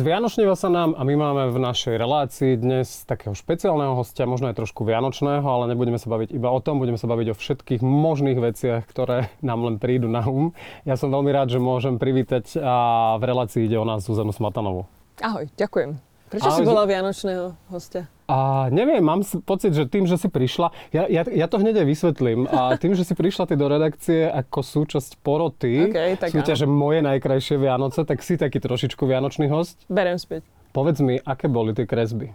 Zvianočnieva sa nám a my máme v našej relácii dnes takého špeciálneho hostia, možno aj trošku vianočného, ale nebudeme sa baviť iba o tom, budeme sa baviť o všetkých možných veciach, ktoré nám len prídu na um. Ja som veľmi rád, že môžem privítať a v relácii ide o nás Zuzanu Smatanovú. Ahoj, ďakujem. Prečo Ahoj, si bola vianočného hostia? A neviem, mám pocit, že tým, že si prišla, ja, ja, ja to hneď aj vysvetlím, a tým, že si prišla ty do redakcie ako súčasť poroty, okay, tak súťaže moje najkrajšie Vianoce, tak si taký trošičku vianočný host. Berem späť. Povedz mi, aké boli tie kresby?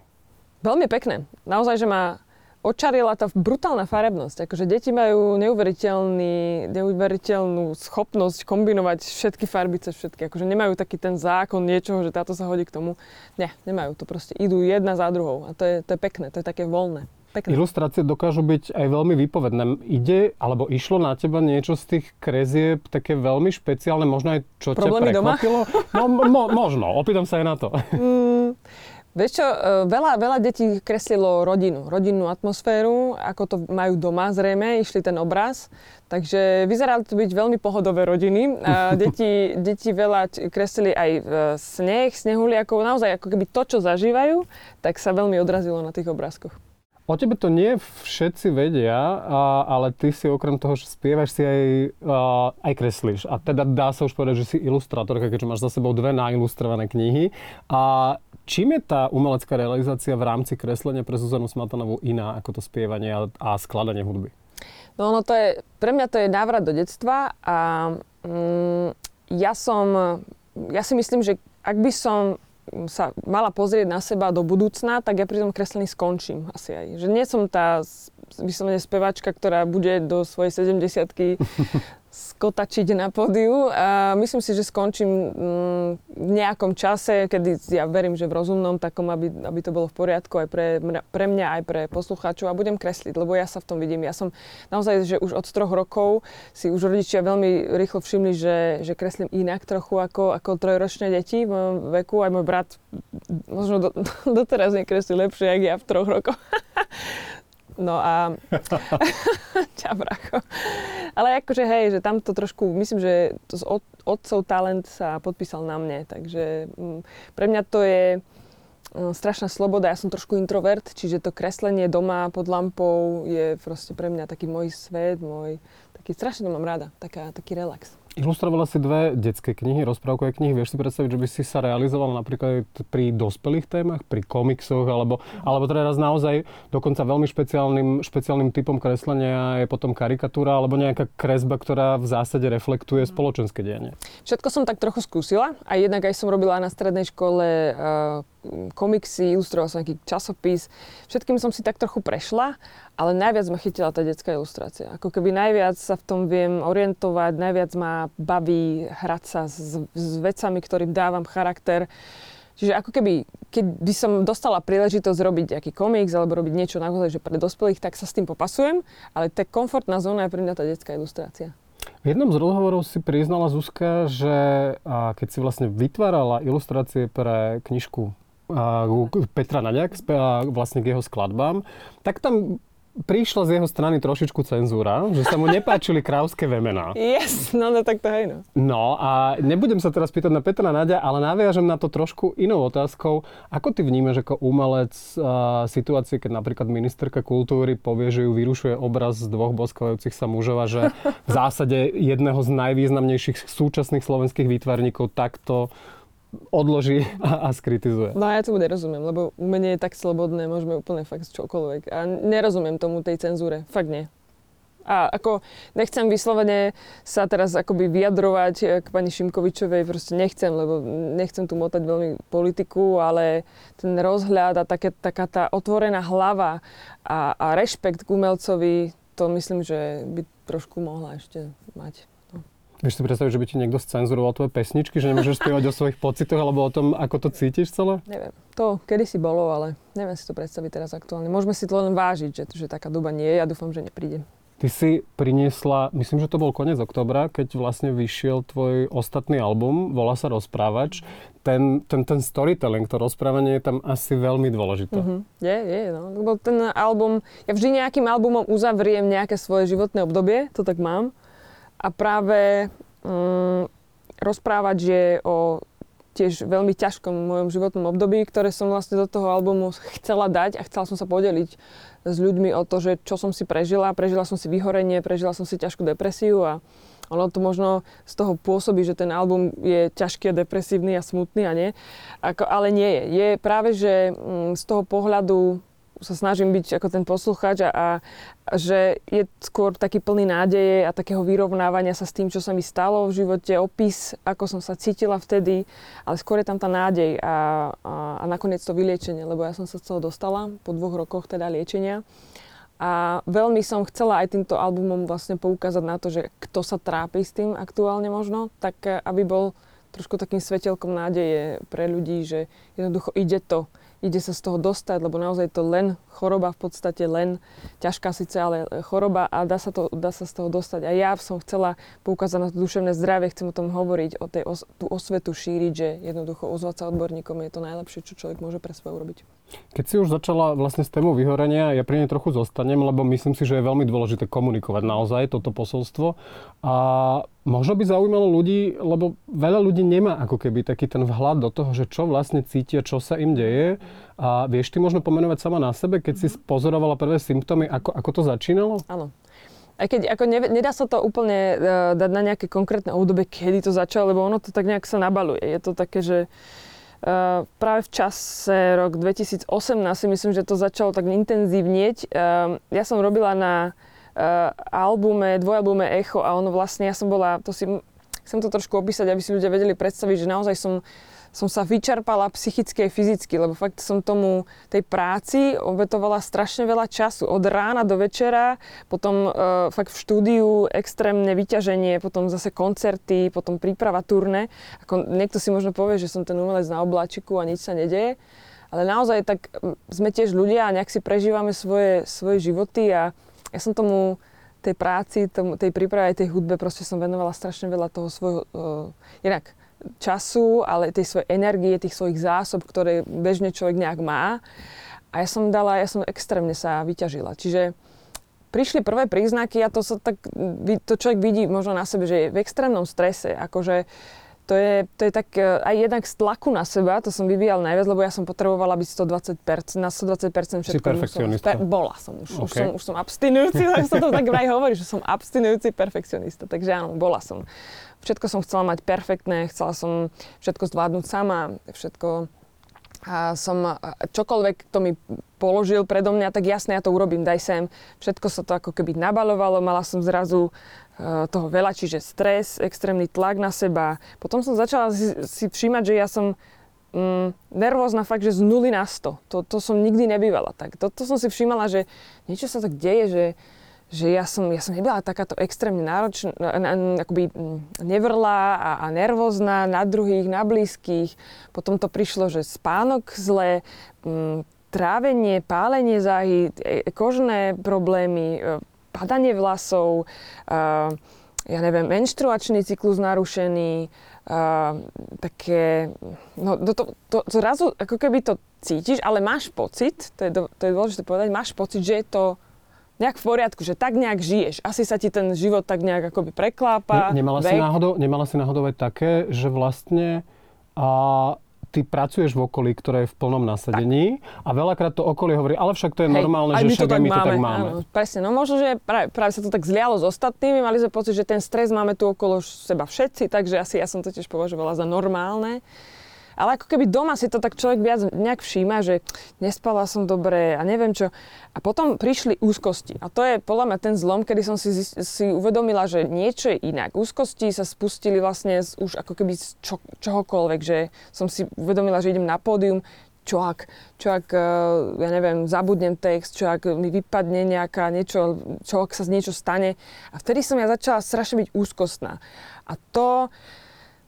Veľmi pekné. Naozaj, že ma očarila tá brutálna farebnosť. Akože deti majú neuveriteľný, neuveriteľnú schopnosť kombinovať všetky farby cez všetky. Akože nemajú taký ten zákon niečoho, že táto sa hodí k tomu. Nie, nemajú to proste. Idú jedna za druhou a to je, to je pekné, to je také voľné. Pekné. Ilustrácie dokážu byť aj veľmi výpovedné. Ide, alebo išlo na teba niečo z tých krezieb také veľmi špeciálne, možno aj čo Problémy ťa prekvapilo? No, mo, možno, opýtam sa aj na to. Mm, Vieš čo, e, veľa, veľa detí kreslilo rodinu, rodinnú atmosféru, ako to majú doma zrejme, išli ten obraz. Takže vyzerali to byť veľmi pohodové rodiny. A deti, deti veľa kreslili aj sneh, snehuliakov, naozaj ako keby to, čo zažívajú, tak sa veľmi odrazilo na tých obrázkoch. O tebe to nie všetci vedia, ale ty si okrem toho, že spievaš, si aj, aj kreslíš. A teda dá sa už povedať, že si ilustrátorka, keďže máš za sebou dve nailustrované knihy. A Čím je tá umelecká realizácia v rámci kreslenia pre Zuzanu Smatanovú iná ako to spievanie a, a skladanie hudby? No ono to je, pre mňa to je návrat do detstva a mm, ja som, ja si myslím, že ak by som sa mala pozrieť na seba do budúcna, tak ja pri tom kreslení skončím asi aj. Že nie som tá vyslovene spevačka, ktorá bude do svojej 70 skotačiť na pódiu a myslím si, že skončím mm, v nejakom čase, kedy ja verím, že v rozumnom takom, aby, aby to bolo v poriadku aj pre, pre mňa, aj pre poslucháčov a budem kresliť, lebo ja sa v tom vidím. Ja som naozaj, že už od troch rokov si už rodičia veľmi rýchlo všimli, že, že kreslím inak trochu ako, ako trojročné deti v mojom veku. Aj môj brat možno do, doteraz nekreslí lepšie, ako ja v troch rokoch. No a... Čabracho. Ale akože hej, že tam to trošku, myslím, že to z otcov talent sa podpísal na mne, takže mm, pre mňa to je mm, strašná sloboda. Ja som trošku introvert, čiže to kreslenie doma pod lampou je proste pre mňa taký môj svet, môj... Taký strašne to mám rada, taká, taký relax. Ilustrovala si dve detské knihy, rozprávkové knihy. Vieš si predstaviť, že by si sa realizovala napríklad pri dospelých témach, pri komiksoch, alebo, alebo teda raz naozaj dokonca veľmi špeciálnym, špeciálnym typom kreslenia je potom karikatúra, alebo nejaká kresba, ktorá v zásade reflektuje mhm. spoločenské dianie. Všetko som tak trochu skúsila a jednak aj som robila na strednej škole uh, komiksy, ilustroval som nejaký časopis. Všetkým som si tak trochu prešla, ale najviac ma chytila tá detská ilustrácia. Ako keby najviac sa v tom viem orientovať, najviac ma baví hrať sa s, s vecami, ktorým dávam charakter. Čiže ako keby, keď by som dostala príležitosť robiť nejaký komiks alebo robiť niečo naozaj že pre dospelých, tak sa s tým popasujem, ale tá komfortná zóna je pre mňa tá detská ilustrácia. V jednom z rozhovorov si priznala Zuzka, že keď si vlastne vytvárala ilustrácie pre knižku Petra Naďak vlastne k jeho skladbám, tak tam prišla z jeho strany trošičku cenzúra, že sa mu nepáčili krávské vemená. Yes, no, no tak to hej no. No a nebudem sa teraz pýtať na Petra Nadia, ale naviažem na to trošku inou otázkou. Ako ty vnímaš ako umelec uh, situácie, keď napríklad ministerka kultúry povie, že ju vyrušuje obraz z dvoch boskavajúcich sa mužov a že v zásade jedného z najvýznamnejších súčasných slovenských výtvarníkov takto odloží a, a skritizuje. No ja tomu nerozumiem, lebo umenie je tak slobodné, môžeme úplne fakt čokoľvek. A nerozumiem tomu tej cenzúre, fakt nie. A ako nechcem vyslovene sa teraz akoby vyjadrovať k pani Šimkovičovej, proste nechcem, lebo nechcem tu motať veľmi politiku, ale ten rozhľad a také, taká tá otvorená hlava a, a rešpekt k umelcovi, to myslím, že by trošku mohla ešte mať. Vieš si predstaviť, že by ti niekto scenzuroval tvoje pesničky, že nemôžeš spievať o svojich pocitoch alebo o tom, ako to cítiš celé? Neviem. To kedy si bolo, ale neviem si to predstaviť teraz aktuálne. Môžeme si to len vážiť, že, že taká doba nie je. Ja dúfam, že nepríde. Ty si priniesla, myslím, že to bol koniec oktobra, keď vlastne vyšiel tvoj ostatný album, volá sa Rozprávač. Ten, ten, ten storytelling, to rozprávanie je tam asi veľmi dôležité. Mm-hmm. Je, je, no. Lebo ten album, ja vždy nejakým albumom uzavriem nejaké svoje životné obdobie, to tak mám. A práve mm, Rozprávač je o tiež veľmi ťažkom mojom životnom období, ktoré som vlastne do toho albumu chcela dať a chcela som sa podeliť s ľuďmi o to, že čo som si prežila. Prežila som si vyhorenie, prežila som si ťažkú depresiu a ono to možno z toho pôsobí, že ten album je ťažký a depresívny a smutný a nie. Ako, ale nie je. Je práve, že mm, z toho pohľadu sa snažím byť ako ten posluchač a, a že je skôr taký plný nádeje a takého vyrovnávania sa s tým, čo sa mi stalo v živote, opis, ako som sa cítila vtedy, ale skôr je tam tá nádej a, a, a nakoniec to vyliečenie, lebo ja som sa z toho dostala po dvoch rokoch teda liečenia. A veľmi som chcela aj týmto albumom vlastne poukázať na to, že kto sa trápi s tým aktuálne možno, tak eh, aby bol trošku takým svetelkom nádeje pre ľudí, že jednoducho ide to ide sa z toho dostať, lebo naozaj to len choroba v podstate, len ťažká síce, ale choroba a dá sa, to, dá sa z toho dostať. A ja som chcela poukázať na to duševné zdravie, chcem o tom hovoriť, o tej os, tú osvetu šíriť, že jednoducho ozvať sa odborníkom je to najlepšie, čo človek môže pre svoje urobiť. Keď si už začala vlastne s tému vyhorenia, ja pri nej trochu zostanem, lebo myslím si, že je veľmi dôležité komunikovať naozaj toto posolstvo. A možno by zaujímalo ľudí, lebo veľa ľudí nemá ako keby taký ten vhľad do toho, že čo vlastne cítia, čo sa im deje. A vieš ty možno pomenovať sama na sebe, keď si pozorovala prvé symptómy, ako, ako to začínalo? Áno. Aj keď ako ne, nedá sa to úplne uh, dať na nejaké konkrétne obdobie, kedy to začalo, lebo ono to tak nejak sa nabaluje. Je to také, že Uh, práve v čase rok 2018 si myslím, že to začalo tak intenzívnieť. Uh, ja som robila na uh, albume, dvojalbume Echo a ono vlastne, ja som bola, to si chcem to trošku opísať, aby si ľudia vedeli predstaviť, že naozaj som som sa vyčerpala psychicky a fyzicky, lebo fakt som tomu tej práci obetovala strašne veľa času. Od rána do večera, potom uh, fakt v štúdiu extrémne vyťaženie, potom zase koncerty, potom príprava turné. Ako niekto si možno povie, že som ten umelec na obláčiku a nič sa nedeje. Ale naozaj tak sme tiež ľudia a nejak si prežívame svoje, svoje životy a ja som tomu tej práci, tomu, tej príprave aj tej hudbe proste som venovala strašne veľa toho svojho, uh, inak času, ale tej svojej energie, tých svojich zásob, ktoré bežne človek nejak má. A ja som dala, ja som extrémne sa vyťažila. Čiže prišli prvé príznaky a to sa tak, to človek vidí možno na sebe, že je v extrémnom strese. Akože to je, to je tak e, aj jednak z tlaku na seba, to som vyvíjal najviac, lebo ja som potrebovala byť 120%, na 120% všetko. Si perfekcionista. Som, bola som už, okay. už, som, už som abstinujúci, tak sa to tak vraj hovorí, že som abstinujúci perfekcionista, takže áno, bola som. Všetko som chcela mať perfektné, chcela som všetko zvládnuť sama, všetko a som čokoľvek to mi položil predo mňa, tak jasne ja to urobím, daj sem. Všetko sa to ako keby nabalovalo, mala som zrazu toho veľa, čiže stres, extrémny tlak na seba. Potom som začala si, všímať, že ja som mm, nervózna fakt, že z nuly na 100. To, to som nikdy nebývala tak. To, to som si všímala, že niečo sa tak deje, že že ja som, ja som nebola takáto extrémne náročná, akoby mm, nevrlá a, a nervózna na druhých, na blízkych. Potom to prišlo, že spánok zle, m, mm, trávenie, pálenie záhy, e, kožné problémy, e, padanie vlasov, a, ja neviem, menštruačný cyklus narušený, a, také, no to, to, to, zrazu ako keby to cítiš, ale máš pocit, to je, to je dôležité povedať, máš pocit, že je to nejak v poriadku, že tak nejak žiješ. Asi sa ti ten život tak nejak akoby preklápa. Ne, nemala, si náhodou, nemala si náhodou aj také, že vlastne a, ty pracuješ v okolí, ktoré je v plnom nasadení tak. a veľakrát to okolie hovorí, ale však to je Hej, normálne, že však my to tak máme. Áno, presne, no možno, že práve, práve sa to tak zlialo s ostatnými, mali sme pocit, že ten stres máme tu okolo seba všetci, takže asi ja som to tiež považovala za normálne. Ale ako keby doma si to tak človek viac nejak všíma, že nespala som dobre a neviem čo. A potom prišli úzkosti. A to je podľa mňa ten zlom, kedy som si, si uvedomila, že niečo je inak. Úzkosti sa spustili vlastne z, už ako keby z čo, čohokoľvek, že som si uvedomila, že idem na pódium, čo ak, čo ak, eh, ja neviem, zabudnem text, čo ak mi vypadne nejaká niečo, čo ak sa niečo stane. A vtedy som ja začala strašne byť úzkostná. A to,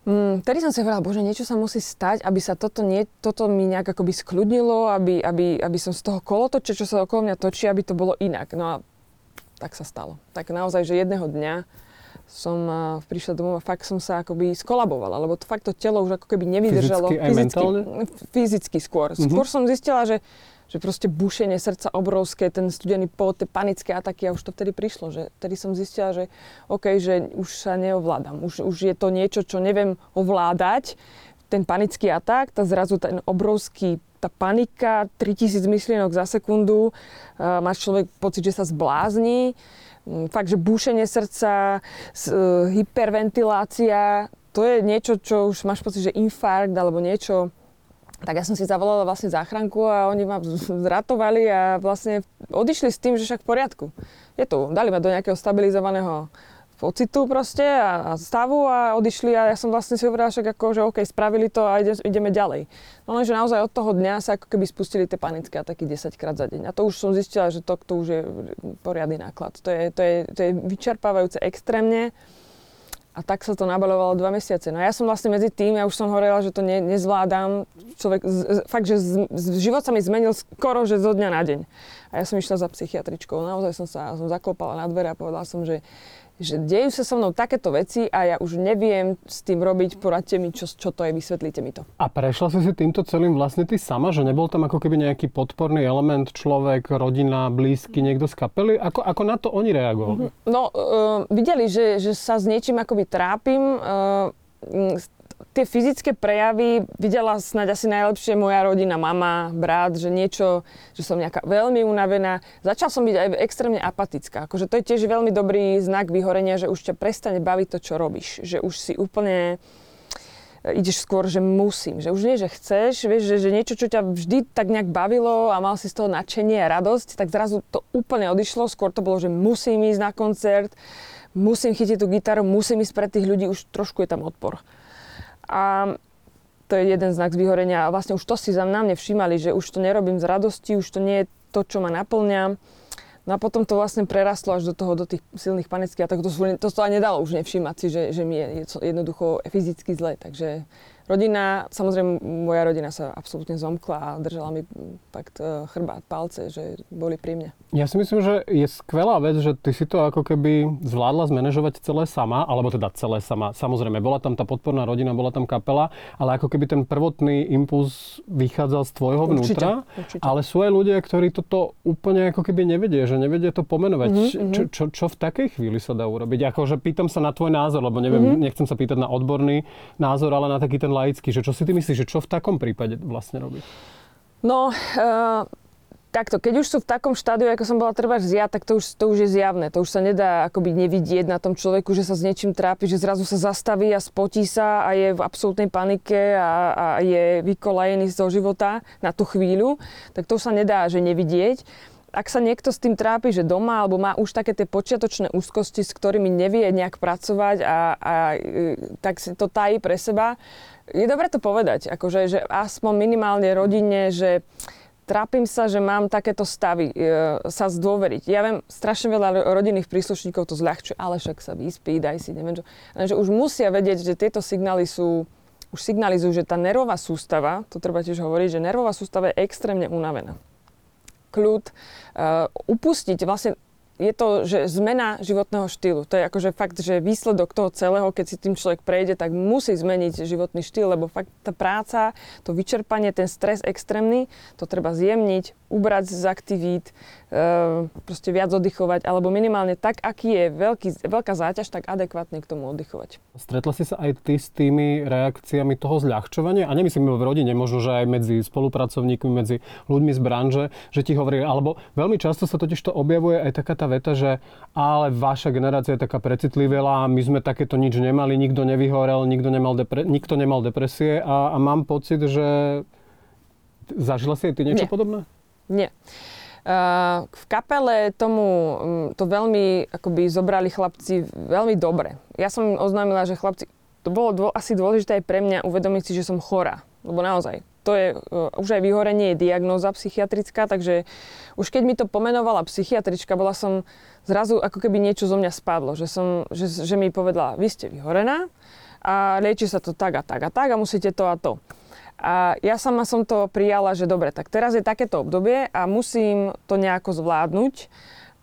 Mm, vtedy som si hovorila, bože, niečo sa musí stať, aby sa toto, nie, toto mi nejak akoby skľudnilo, aby, aby, aby som z toho kolotoče, čo sa okolo mňa točí, aby to bolo inak. No a tak sa stalo. Tak naozaj, že jedného dňa som uh, prišla domov a fakt som sa akoby skolabovala, lebo to fakt to telo už ako keby nevydržalo. Fyzicky aj mentálne? Fyzicky skôr. Mm-hmm. Skôr som zistila, že že proste bušenie srdca obrovské, ten studený pot, tie panické ataky a už to vtedy prišlo, že vtedy som zistila, že OK, že už sa neovládam, už, už je to niečo, čo neviem ovládať, ten panický atak, tá zrazu ten obrovský, tá panika, 3000 myšlienok za sekundu, uh, máš človek pocit, že sa zblázni, um, fakt, že búšenie srdca, uh, hyperventilácia, to je niečo, čo už máš pocit, že infarkt alebo niečo, tak ja som si zavolala vlastne záchranku a oni ma zratovali a vlastne odišli s tým, že však v poriadku. Je tu, dali ma do nejakého stabilizovaného pocitu proste a, a stavu a odišli a ja som vlastne si hovorila však ako, že OK, spravili to a ide, ideme ďalej. No lenže naozaj od toho dňa sa ako keby spustili tie panické ataky 10 krát za deň. A to už som zistila, že to, to už je poriadny náklad. To je, to je, to je vyčerpávajúce extrémne. A tak sa to nabalovalo dva mesiace. No ja som vlastne medzi tým, ja už som hovorila, že to ne, nezvládam. Človek, z, fakt, že z, z, život sa mi zmenil skoro, že zo dňa na deň. A ja som išla za psychiatričkou. Naozaj som sa som zaklopala na dvere a povedala som, že že dejú sa so mnou takéto veci a ja už neviem s tým robiť, poradte mi, čo, čo to je, vysvetlíte mi to. A prešla si si týmto celým vlastne ty sama, že nebol tam ako keby nejaký podporný element, človek, rodina, blízky, niekto z kapely? Ako, ako na to oni reagovali? No, uh, videli, že, že sa s niečím akoby trápim. Uh, tie fyzické prejavy videla snáď asi najlepšie moja rodina, mama, brat, že niečo, že som nejaká veľmi unavená. Začal som byť aj extrémne apatická. Akože to je tiež veľmi dobrý znak vyhorenia, že už ťa prestane baviť to, čo robíš. Že už si úplne e, ideš skôr, že musím, že už nie, že chceš, vieš, že, že niečo, čo ťa vždy tak nejak bavilo a mal si z toho nadšenie a radosť, tak zrazu to úplne odišlo, skôr to bolo, že musím ísť na koncert, musím chytiť tú gitaru, musím ísť pre tých ľudí, už trošku je tam odpor. A to je jeden znak z vyhorenia. A vlastne už to si za na mne všímali, že už to nerobím z radosti, už to nie je to, čo ma naplňa. No a potom to vlastne prerastlo až do toho, do tých silných panických a tak to, to, aj nedalo už nevšímať si, že, že mi je jednoducho fyzicky zle. Takže Rodina, samozrejme moja rodina sa absolútne zomkla a držala mi fakt e, chrbát, palce, že boli pri mne. Ja si myslím, že je skvelá vec, že ty si to ako keby zvládla zmanéžovať celé sama, alebo teda celé sama. Samozrejme, bola tam tá podporná rodina, bola tam kapela, ale ako keby ten prvotný impuls vychádzal z tvojho vnútra. Určite, určite. Ale sú aj ľudia, ktorí toto úplne ako keby nevedia, že nevedia to pomenovať. Mm-hmm. Čo, čo, čo v takej chvíli sa dá urobiť? Akože pýtam sa na tvoj názor, lebo neviem, mm-hmm. nechcem sa pýtať na odborný názor, ale na taký ten laicky, že čo si ty myslíš, že čo v takom prípade vlastne robí? No, uh, takto, keď už sú v takom štádiu, ako som bola treba ja, tak to už, to už je zjavné. To už sa nedá akoby nevidieť na tom človeku, že sa s niečím trápi, že zrazu sa zastaví a spotí sa a je v absolútnej panike a, a je vykolajený zo života na tú chvíľu. Tak to už sa nedá, že nevidieť ak sa niekto s tým trápi, že doma, alebo má už také tie počiatočné úzkosti, s ktorými nevie nejak pracovať a, a e, tak si to tají pre seba, je dobre to povedať, akože, že aspoň minimálne rodine, že trápim sa, že mám takéto stavy, e, sa zdôveriť. Ja viem, strašne veľa rodinných príslušníkov to zľahčuje, ale však sa vyspí, daj si, neviem čo. že už musia vedieť, že tieto signály sú, už signalizujú, že tá nervová sústava, to treba tiež hovoriť, že nervová sústava je extrémne unavená kľud, uh, upustiť vlastne je to, že zmena životného štýlu. To je akože fakt, že výsledok toho celého, keď si tým človek prejde, tak musí zmeniť životný štýl, lebo fakt tá práca, to vyčerpanie, ten stres extrémny, to treba zjemniť, ubrať z aktivít, e, proste viac oddychovať, alebo minimálne tak, aký je veľký, veľká záťaž, tak adekvátne k tomu oddychovať. Stretla si sa aj ty s tými reakciami toho zľahčovania? A nemyslím v rodine, možno, že aj medzi spolupracovníkmi, medzi ľuďmi z branže, že ti hovorí, alebo veľmi často sa totiž to objavuje aj taká tá veta, že ale vaša generácia je taká precitlivá, my sme takéto nič nemali, nikto nevyhorel, nikto nemal, depre- nikto nemal depresie a, a mám pocit, že zažila si ty niečo Nie. podobné? Nie. Uh, v kapele tomu to veľmi akoby zobrali chlapci veľmi dobre. Ja som im oznámila, že chlapci, to bolo dô, asi dôležité aj pre mňa uvedomiť si, že som chorá. Lebo naozaj, to je, uh, už aj vyhorenie je diagnóza psychiatrická, takže už keď mi to pomenovala psychiatrička, bola som zrazu ako keby niečo zo mňa spadlo, že, som, že, že mi povedala, vy ste vyhorená a lieči sa to tak a tak a tak a musíte to a to. A ja sama som to prijala, že dobre, tak teraz je takéto obdobie a musím to nejako zvládnuť.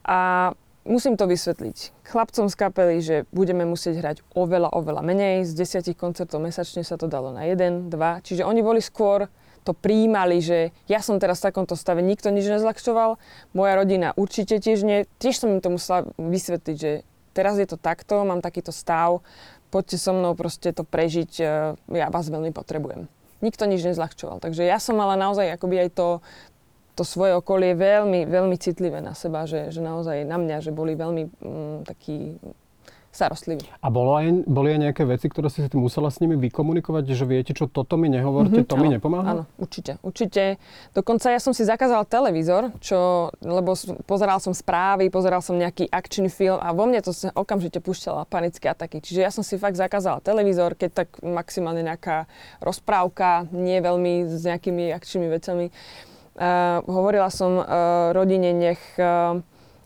A musím to vysvetliť. Chlapcom z kapely, že budeme musieť hrať oveľa, oveľa menej. Z desiatich koncertov mesačne sa to dalo na jeden, dva. Čiže oni boli skôr to príjmali, že ja som teraz v takomto stave, nikto nič nezľahčoval, moja rodina určite tiež nie. Tiež som im to musela vysvetliť, že teraz je to takto, mám takýto stav, poďte so mnou proste to prežiť, e, ja vás veľmi potrebujem. Nikto nič nezľahčoval. Takže ja som mala naozaj akoby aj to, to svoje okolie veľmi, veľmi citlivé na seba, že, že naozaj na mňa, že boli veľmi mm, takí starostliví. A bolo aj, boli aj nejaké veci, ktoré si ty musela s nimi vykomunikovať, že viete, čo toto mi nehovorte, mm-hmm, to áno, mi nepomáha? Áno, určite, určite. Dokonca ja som si zakázal televízor, čo, lebo pozeral som správy, pozeral som nejaký akčný film a vo mne to sa okamžite púšťala panické ataky. Čiže ja som si fakt zakázala televízor, keď tak maximálne nejaká rozprávka, nie veľmi s nejakými akčnými vecami. Uh, hovorila som uh, rodine, nech uh,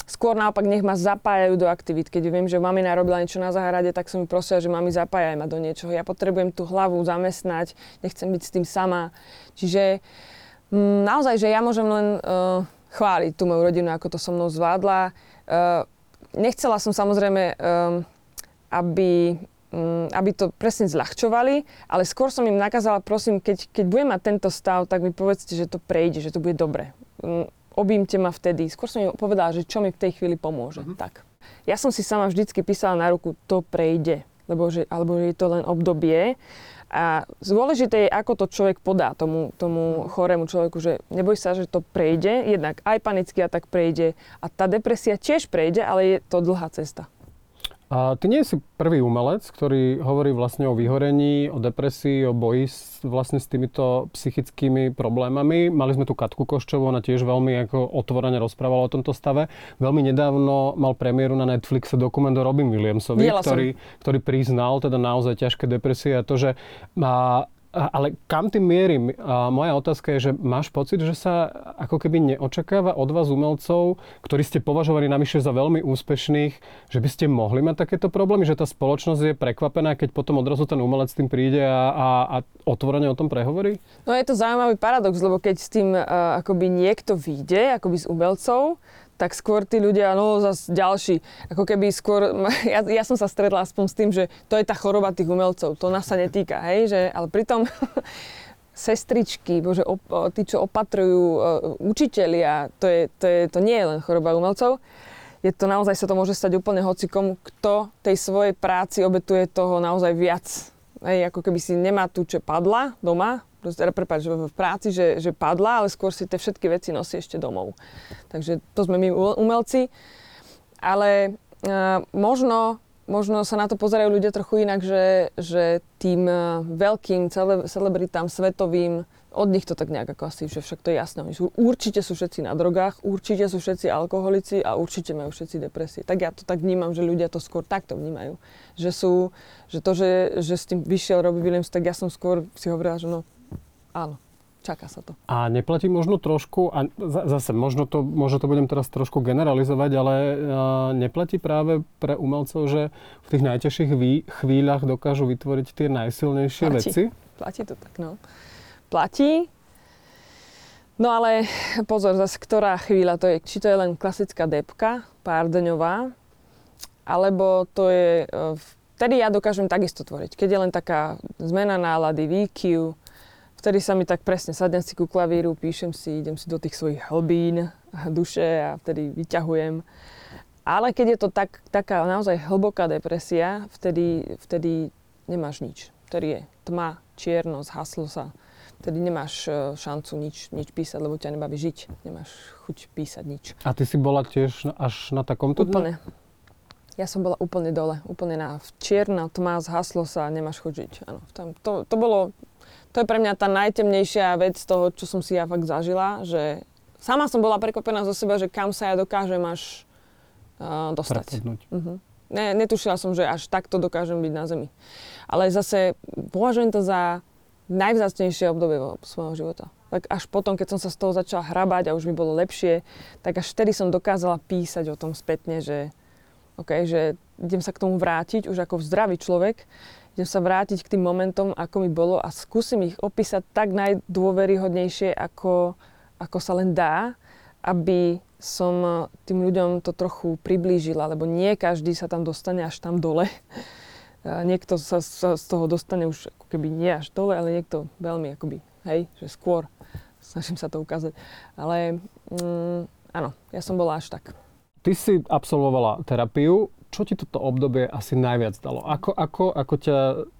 Skôr naopak nech ma zapájajú do aktivít. Keď viem, že mamina robila niečo na záhrade, tak som mi prosila, že mami zapájaj ma do niečoho. Ja potrebujem tú hlavu zamestnať, nechcem byť s tým sama. Čiže m, mm, naozaj, že ja môžem len uh, chváliť tú moju rodinu, ako to so mnou zvládla. Uh, nechcela som samozrejme, um, aby aby to presne zľahčovali, ale skôr som im nakázala, prosím, keď, keď budem mať tento stav, tak mi povedzte, že to prejde, že to bude dobre. Mm, objimte ma vtedy. Skôr som im povedala, že čo mi v tej chvíli pomôže. Uh-huh. Tak. Ja som si sama vždycky písala na ruku, to prejde, lebo že, alebo že je to len obdobie. A dôležité je, ako to človek podá tomu, tomu mhm. chorému človeku, že neboj sa, že to prejde, jednak aj panický atak prejde a tá depresia tiež prejde, ale je to dlhá cesta. A ty nie si prvý umelec, ktorý hovorí vlastne o vyhorení, o depresii, o boji s, vlastne s týmito psychickými problémami. Mali sme tu Katku Koščovú, ona tiež veľmi ako otvorene rozprávala o tomto stave. Veľmi nedávno mal premiéru na Netflixe dokument o Robin Williamsovi, ktorý, ktorý priznal teda naozaj ťažké depresie a to, že má ale kam tým mierim? Moja otázka je, že máš pocit, že sa ako keby neočakáva od vás umelcov, ktorí ste považovaní navyše za veľmi úspešných, že by ste mohli mať takéto problémy, že tá spoločnosť je prekvapená, keď potom odrazu ten umelec s tým príde a, a, a otvorene o tom prehovorí? No je to zaujímavý paradox, lebo keď s tým uh, akoby niekto vyjde, akoby z umelcov, tak skôr tí ľudia, no zase ďalší, ako keby skôr, ja, ja som sa stretla aspoň s tým, že to je tá choroba tých umelcov, to nás sa netýka, hej, že, ale pritom sestričky, bože, op, tí, čo opatrujú učitelia, to, je, to, je, to nie je len choroba umelcov. Je to naozaj, sa to môže stať úplne hocikomu, kto tej svojej práci obetuje toho naozaj viac. Hej, ako keby si nemá tu, čo padla doma, teda prepáč, v práci, že, že padla, ale skôr si tie všetky veci nosí ešte domov. Takže to sme my umelci. Ale uh, možno, možno sa na to pozerajú ľudia trochu inak, že, že tým uh, veľkým cele, celebritám svetovým, od nich to tak nejak ako asi, že však to je jasné. Oni sú, určite sú všetci na drogách, určite sú všetci alkoholici a určite majú všetci depresie. Tak ja to tak vnímam, že ľudia to skôr takto vnímajú. Že sú, že to, že, že s tým vyšiel Robbie Williams, tak ja som skôr si hovorila, že no áno, čaká sa to. A neplatí možno trošku, a zase možno to, možno to budem teraz trošku generalizovať, ale uh, neplatí práve pre umelcov, že v tých najťažších chvíľach dokážu vytvoriť tie najsilnejšie platí. veci? Platí to tak, no. Platí. No ale pozor, zase ktorá chvíľa to je, či to je len klasická depka, pár alebo to je, e, vtedy ja dokážem takisto tvoriť. Keď je len taká zmena nálady, výkyv, vtedy sa mi tak presne, sadnem si ku klavíru, píšem si, idem si do tých svojich hlbín duše a vtedy vyťahujem. Ale keď je to tak, taká naozaj hlboká depresia, vtedy, vtedy nemáš nič. Vtedy je tma, čierno, zhaslo sa. Vtedy nemáš e, šancu nič, nič písať, lebo ťa nebaví žiť. Nemáš chuť písať nič. A ty si bola tiež až na takomto dne? Úplne. Ja som bola úplne dole, úplne na čierna tma, zhaslo sa, nemáš chuť žiť. Áno, tam, to, to bolo to je pre mňa tá najtemnejšia vec z toho, čo som si ja fakt zažila, že sama som bola prekvapená zo seba, že kam sa ja dokážem až uh, dostať. Uh-huh. Ne, netušila som, že až takto dokážem byť na zemi. Ale zase považujem to za najvzácnejšie obdobie svojho života. Tak až potom, keď som sa z toho začala hrabať a už mi bolo lepšie, tak až vtedy som dokázala písať o tom spätne, že, okay, že idem sa k tomu vrátiť už ako zdravý človek idem sa vrátiť k tým momentom, ako mi bolo a skúsim ich opísať tak najdôveryhodnejšie, ako, ako sa len dá. aby som tým ľuďom to trochu priblížila, lebo nie každý sa tam dostane až tam dole. Niekto sa, z toho dostane už ako keby nie až dole, ale niekto veľmi akoby, hej, že skôr. Snažím sa to ukázať. Ale mm, áno, ja som bola až tak. Ty si absolvovala terapiu. Čo ti toto obdobie asi najviac dalo? Ako, ako, ako ťa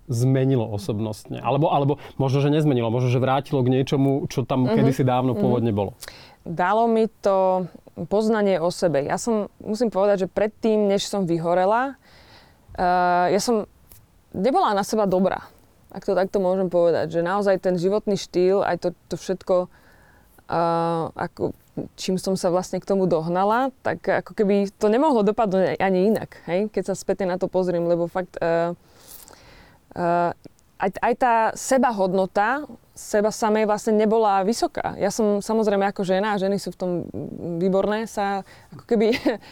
zmenilo osobnostne? Alebo, alebo možno, že nezmenilo, možno, že vrátilo k niečomu, čo tam mm-hmm. kedysi dávno mm-hmm. pôvodne bolo. Dalo mi to poznanie o sebe. Ja som, musím povedať, že predtým, než som vyhorela, uh, ja som nebola na seba dobrá. Ak to takto môžem povedať. Že naozaj ten životný štýl, aj to, to všetko, uh, ako čím som sa vlastne k tomu dohnala, tak ako keby to nemohlo dopadnúť ani inak, hej? keď sa späť na to pozriem, lebo fakt uh, uh, aj, aj tá sebahodnota seba samej vlastne nebola vysoká. Ja som samozrejme ako žena, a ženy sú v tom výborné, sa ako keby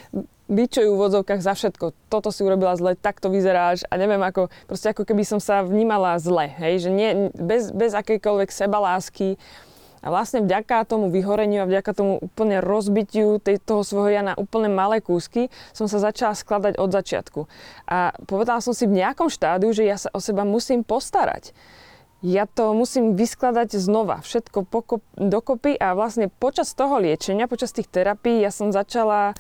byčujú v vodzovkách za všetko. Toto si urobila zle, takto vyzeráš a neviem ako, proste ako keby som sa vnímala zle, hej, že nie, bez, bez akejkoľvek sebalásky, lásky a vlastne vďaka tomu vyhoreniu a vďaka tomu úplne rozbitiu tej, toho svojho ja na úplne malé kúsky som sa začala skladať od začiatku. A povedala som si v nejakom štádiu, že ja sa o seba musím postarať. Ja to musím vyskladať znova, všetko pokop, dokopy a vlastne počas toho liečenia, počas tých terapií ja som začala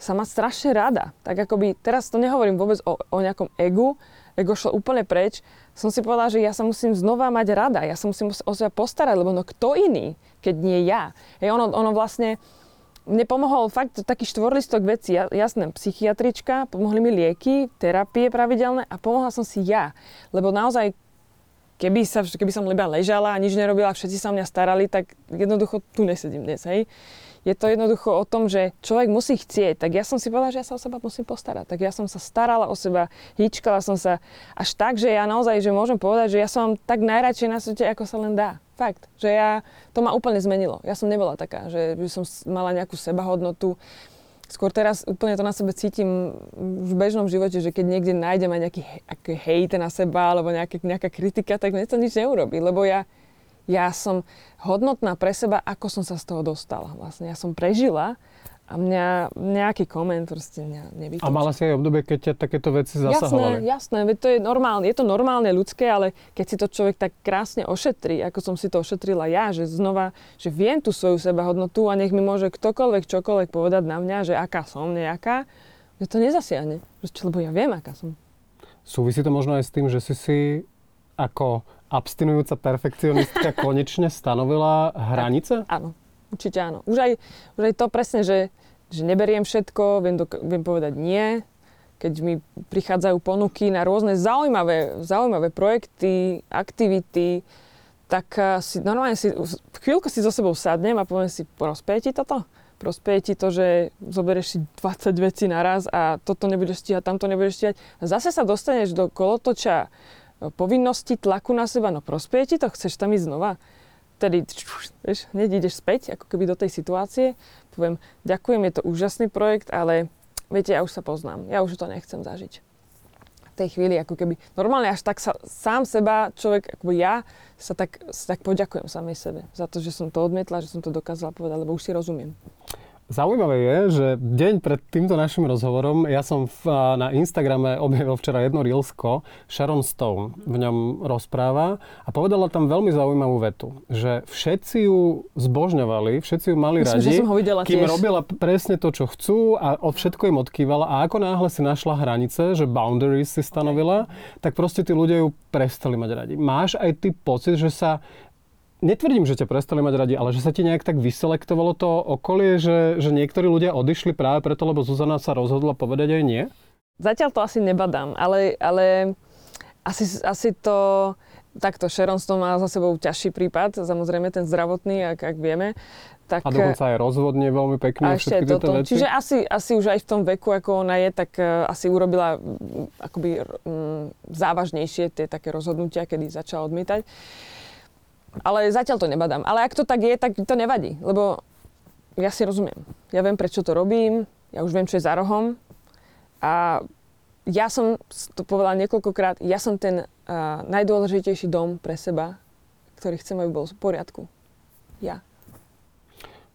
sa mať strašne rada. Tak akoby, teraz to nehovorím vôbec o, o nejakom egu, ego šlo úplne preč, som si povedala, že ja sa musím znova mať rada, ja sa musím o seba postarať, lebo no kto iný, keď nie ja. Hej, ono, ono vlastne, mne pomohol fakt taký štvorlistok veci, jasné, psychiatrička, pomohli mi lieky, terapie pravidelné a pomohla som si ja. Lebo naozaj, keby, sa, keby som iba ležala a nič nerobila, všetci sa o mňa starali, tak jednoducho tu nesedím dnes, hej je to jednoducho o tom, že človek musí chcieť. Tak ja som si povedala, že ja sa o seba musím postarať. Tak ja som sa starala o seba, hýčkala som sa až tak, že ja naozaj, že môžem povedať, že ja som tak najradšej na svete, ako sa len dá. Fakt, že ja, to ma úplne zmenilo. Ja som nebola taká, že by som mala nejakú sebahodnotu. Skôr teraz úplne to na sebe cítim v bežnom živote, že keď niekde nájdem aj nejaký hejt na seba alebo nejaký, nejaká kritika, tak mne to nič neurobi, lebo ja, ja som hodnotná pre seba, ako som sa z toho dostala. Vlastne ja som prežila a mňa nejaký koment proste mňa nevytočil. A mala si aj obdobie, keď ťa takéto veci zasahovali? Jasné, jasné, to je normálne, je to normálne ľudské, ale keď si to človek tak krásne ošetrí, ako som si to ošetrila ja, že znova, že viem tú svoju sebahodnotu a nech mi môže ktokoľvek čokoľvek povedať na mňa, že aká som nejaká, že to nezasiahne. Lebo ja viem, aká som. Súvisí to možno aj s tým, že si si ako abstinujúca perfekcionistka konečne stanovila hranice? Áno, určite áno. Už aj, už aj to presne, že, že neberiem všetko, viem, do, viem povedať nie, keď mi prichádzajú ponuky na rôzne zaujímavé, zaujímavé projekty, aktivity, tak eh, si normálne si, chvíľku si so sebou sadnem a poviem si, prospeje ti toto? Prospeje ti to, že zoberieš si 20 vecí naraz a toto nebudeš stíhať, tamto nebudeš stíhať. A zase sa dostaneš do kolotoča povinnosti, tlaku na seba, no prospeje ti to, chceš tam ísť znova? Tedy, vieš, hneď ideš späť, ako keby do tej situácie. Poviem, ďakujem, je to úžasný projekt, ale viete, ja už sa poznám, ja už to nechcem zažiť. V tej chvíli, ako keby, normálne až tak sa, sám seba, človek, ako ja, sa tak, sa tak poďakujem samej sebe za to, že som to odmietla, že som to dokázala povedať, lebo už si rozumiem. Zaujímavé je, že deň pred týmto našim rozhovorom ja som v, na Instagrame objavil včera jedno reelsko, Sharon Stone v ňom rozpráva a povedala tam veľmi zaujímavú vetu, že všetci ju zbožňovali, všetci ju mali Myslím, radi, že som ho videla kým tiež. robila presne to, čo chcú a od všetko im odkývala a ako náhle si našla hranice, že boundaries si stanovila, tak proste tí ľudia ju prestali mať radi. Máš aj ty pocit, že sa netvrdím, že ťa prestali mať radi, ale že sa ti nejak tak vyselektovalo to okolie, že, že niektorí ľudia odišli práve preto, lebo Zuzana sa rozhodla povedať aj nie? Zatiaľ to asi nebadám, ale, ale asi, asi to... Takto, Sharon Stone má za sebou ťažší prípad, samozrejme ten zdravotný, ak, ak vieme. Tak, a dokonca aj rozvod nie veľmi pekný. A ešte toto. Veci. Čiže asi, asi už aj v tom veku, ako ona je, tak uh, asi urobila akoby um, závažnejšie tie také rozhodnutia, kedy začala odmietať. Ale zatiaľ to nebadám. Ale ak to tak je, tak to nevadí, lebo ja si rozumiem. Ja viem, prečo to robím, ja už viem, čo je za rohom. A ja som, to povedala niekoľkokrát, ja som ten uh, najdôležitejší dom pre seba, ktorý chcem, aby bol v poriadku. Ja.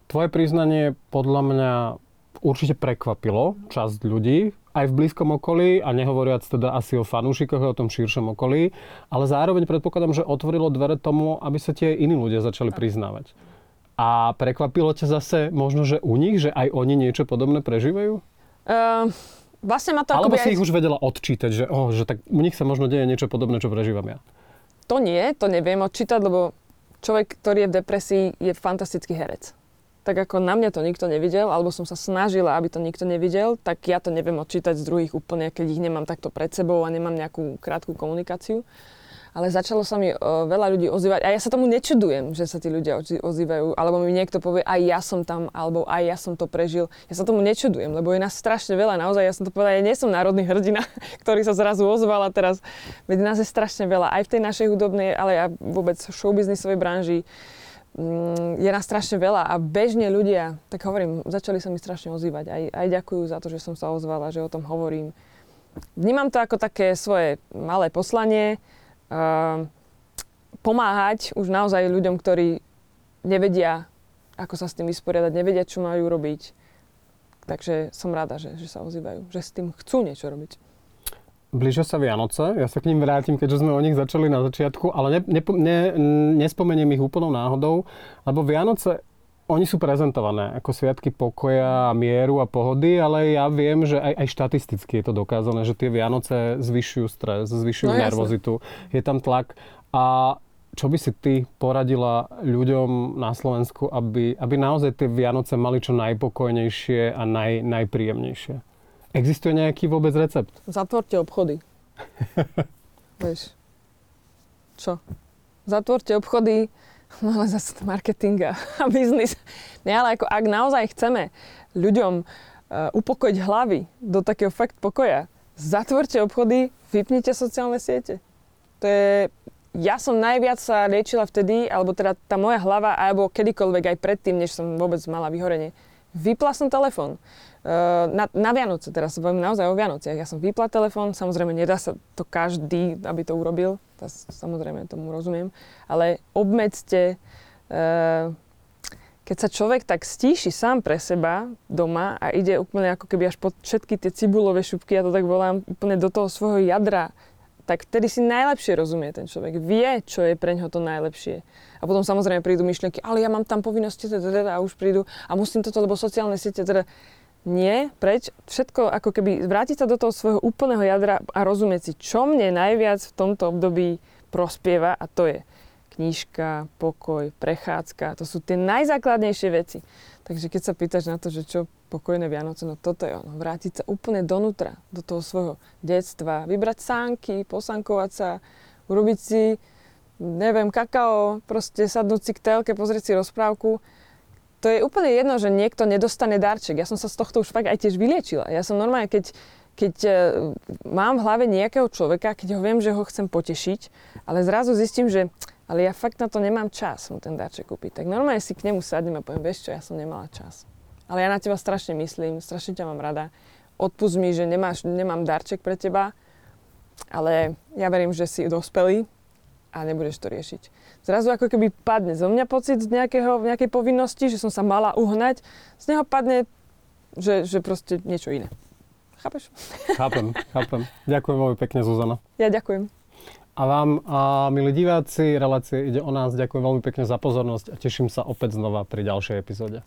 Tvoje priznanie podľa mňa určite prekvapilo časť ľudí, aj v blízkom okolí, a nehovoriac teda asi o fanúšikoch a o tom širšom okolí, ale zároveň predpokladám, že otvorilo dvere tomu, aby sa tie iní ľudia začali priznávať. A prekvapilo ťa zase možno, že u nich, že aj oni niečo podobné prežívajú? Uh, vlastne ma to Alebo si aj... ich už vedela odčítať, že, oh, že tak u nich sa možno deje niečo podobné, čo prežívam ja. To nie, to neviem odčítať, lebo človek, ktorý je v depresii, je fantastický herec tak ako na mňa to nikto nevidel, alebo som sa snažila, aby to nikto nevidel, tak ja to neviem odčítať z druhých úplne, keď ich nemám takto pred sebou a nemám nejakú krátku komunikáciu. Ale začalo sa mi uh, veľa ľudí ozývať a ja sa tomu nečudujem, že sa tí ľudia ozývajú, alebo mi niekto povie, aj ja som tam, alebo aj ja som to prežil. Ja sa tomu nečudujem, lebo je nás strašne veľa, naozaj, ja som to povedala, ja nie som národný hrdina, ktorý sa zrazu ozval a teraz, veď nás je strašne veľa, aj v tej našej hudobnej, ale aj vôbec showbiznisovej branži je nás strašne veľa a bežne ľudia, tak hovorím, začali sa mi strašne ozývať. Aj, aj ďakujú za to, že som sa ozvala, že o tom hovorím. Vnímam to ako také svoje malé poslanie, Ehm, pomáhať už naozaj ľuďom, ktorí nevedia, ako sa s tým vysporiadať, nevedia, čo majú robiť. Takže som rada, že, že sa ozývajú, že s tým chcú niečo robiť. Blížia sa Vianoce, ja sa k ním vrátim, keďže sme o nich začali na začiatku, ale ne, ne, ne, nespomeniem ich úplnou náhodou, lebo Vianoce oni sú prezentované ako sviatky pokoja, mieru a pohody, ale ja viem, že aj, aj štatisticky je to dokázané, že tie Vianoce zvyšujú stres, zvyšujú no, nervozitu, je tam tlak. A čo by si ty poradila ľuďom na Slovensku, aby, aby naozaj tie Vianoce mali čo najpokojnejšie a naj, najpríjemnejšie? Existuje nejaký vôbec recept? Zatvorte obchody. Vieš. Čo? Zatvorte obchody, No ale zase marketing a, biznis. Nie, ale ako ak naozaj chceme ľuďom uh, upokojiť hlavy do takého fakt pokoja, zatvorte obchody, vypnite sociálne siete. To je, ja som najviac sa liečila vtedy, alebo teda tá moja hlava, alebo kedykoľvek aj predtým, než som vôbec mala vyhorenie. Vypla som telefón. Uh, na, na Vianoce, teraz sa bavím naozaj o Vianociach. Ja som vypla telefón, samozrejme nedá sa to každý, aby to urobil, to, samozrejme tomu rozumiem, ale obmedzte, uh, keď sa človek tak stíši sám pre seba doma a ide úplne ako keby až pod všetky tie cibulové šupky, ja to tak volám, úplne do toho svojho jadra, tak vtedy si najlepšie rozumie ten človek. Vie, čo je pre ňoho to najlepšie. A potom samozrejme prídu myšlienky, ale ja mám tam povinnosti teda, teda, a už prídu a musím toto, lebo sociálne siete teda nie, preč, všetko ako keby vrátiť sa do toho svojho úplného jadra a rozumieť si, čo mne najviac v tomto období prospieva a to je knížka, pokoj, prechádzka, to sú tie najzákladnejšie veci. Takže keď sa pýtaš na to, že čo pokojné Vianoce, no toto je ono, vrátiť sa úplne donútra, do toho svojho detstva, vybrať sánky, posankovať sa, urobiť si, neviem, kakao, proste sadnúť si k telke, pozrieť si rozprávku to je úplne jedno, že niekto nedostane darček. Ja som sa z tohto už fakt aj tiež vyliečila. Ja som normálne, keď, keď e, mám v hlave nejakého človeka, keď ho viem, že ho chcem potešiť, ale zrazu zistím, že ale ja fakt na to nemám čas mu ten darček kúpiť. Tak normálne si k nemu sadnem a poviem, vieš čo, ja som nemala čas. Ale ja na teba strašne myslím, strašne ťa mám rada. Odpust mi, že nemáš, nemám darček pre teba, ale ja verím, že si dospelý a nebudeš to riešiť. Zrazu ako keby padne zo mňa pocit z nejakého, nejakej povinnosti, že som sa mala uhnať, z neho padne, že, že proste niečo iné. Chápeš? Chápem, chápem. Ďakujem veľmi pekne, Zuzana. Ja ďakujem. A vám, a milí diváci, relácie ide o nás. Ďakujem veľmi pekne za pozornosť a teším sa opäť znova pri ďalšej epizóde.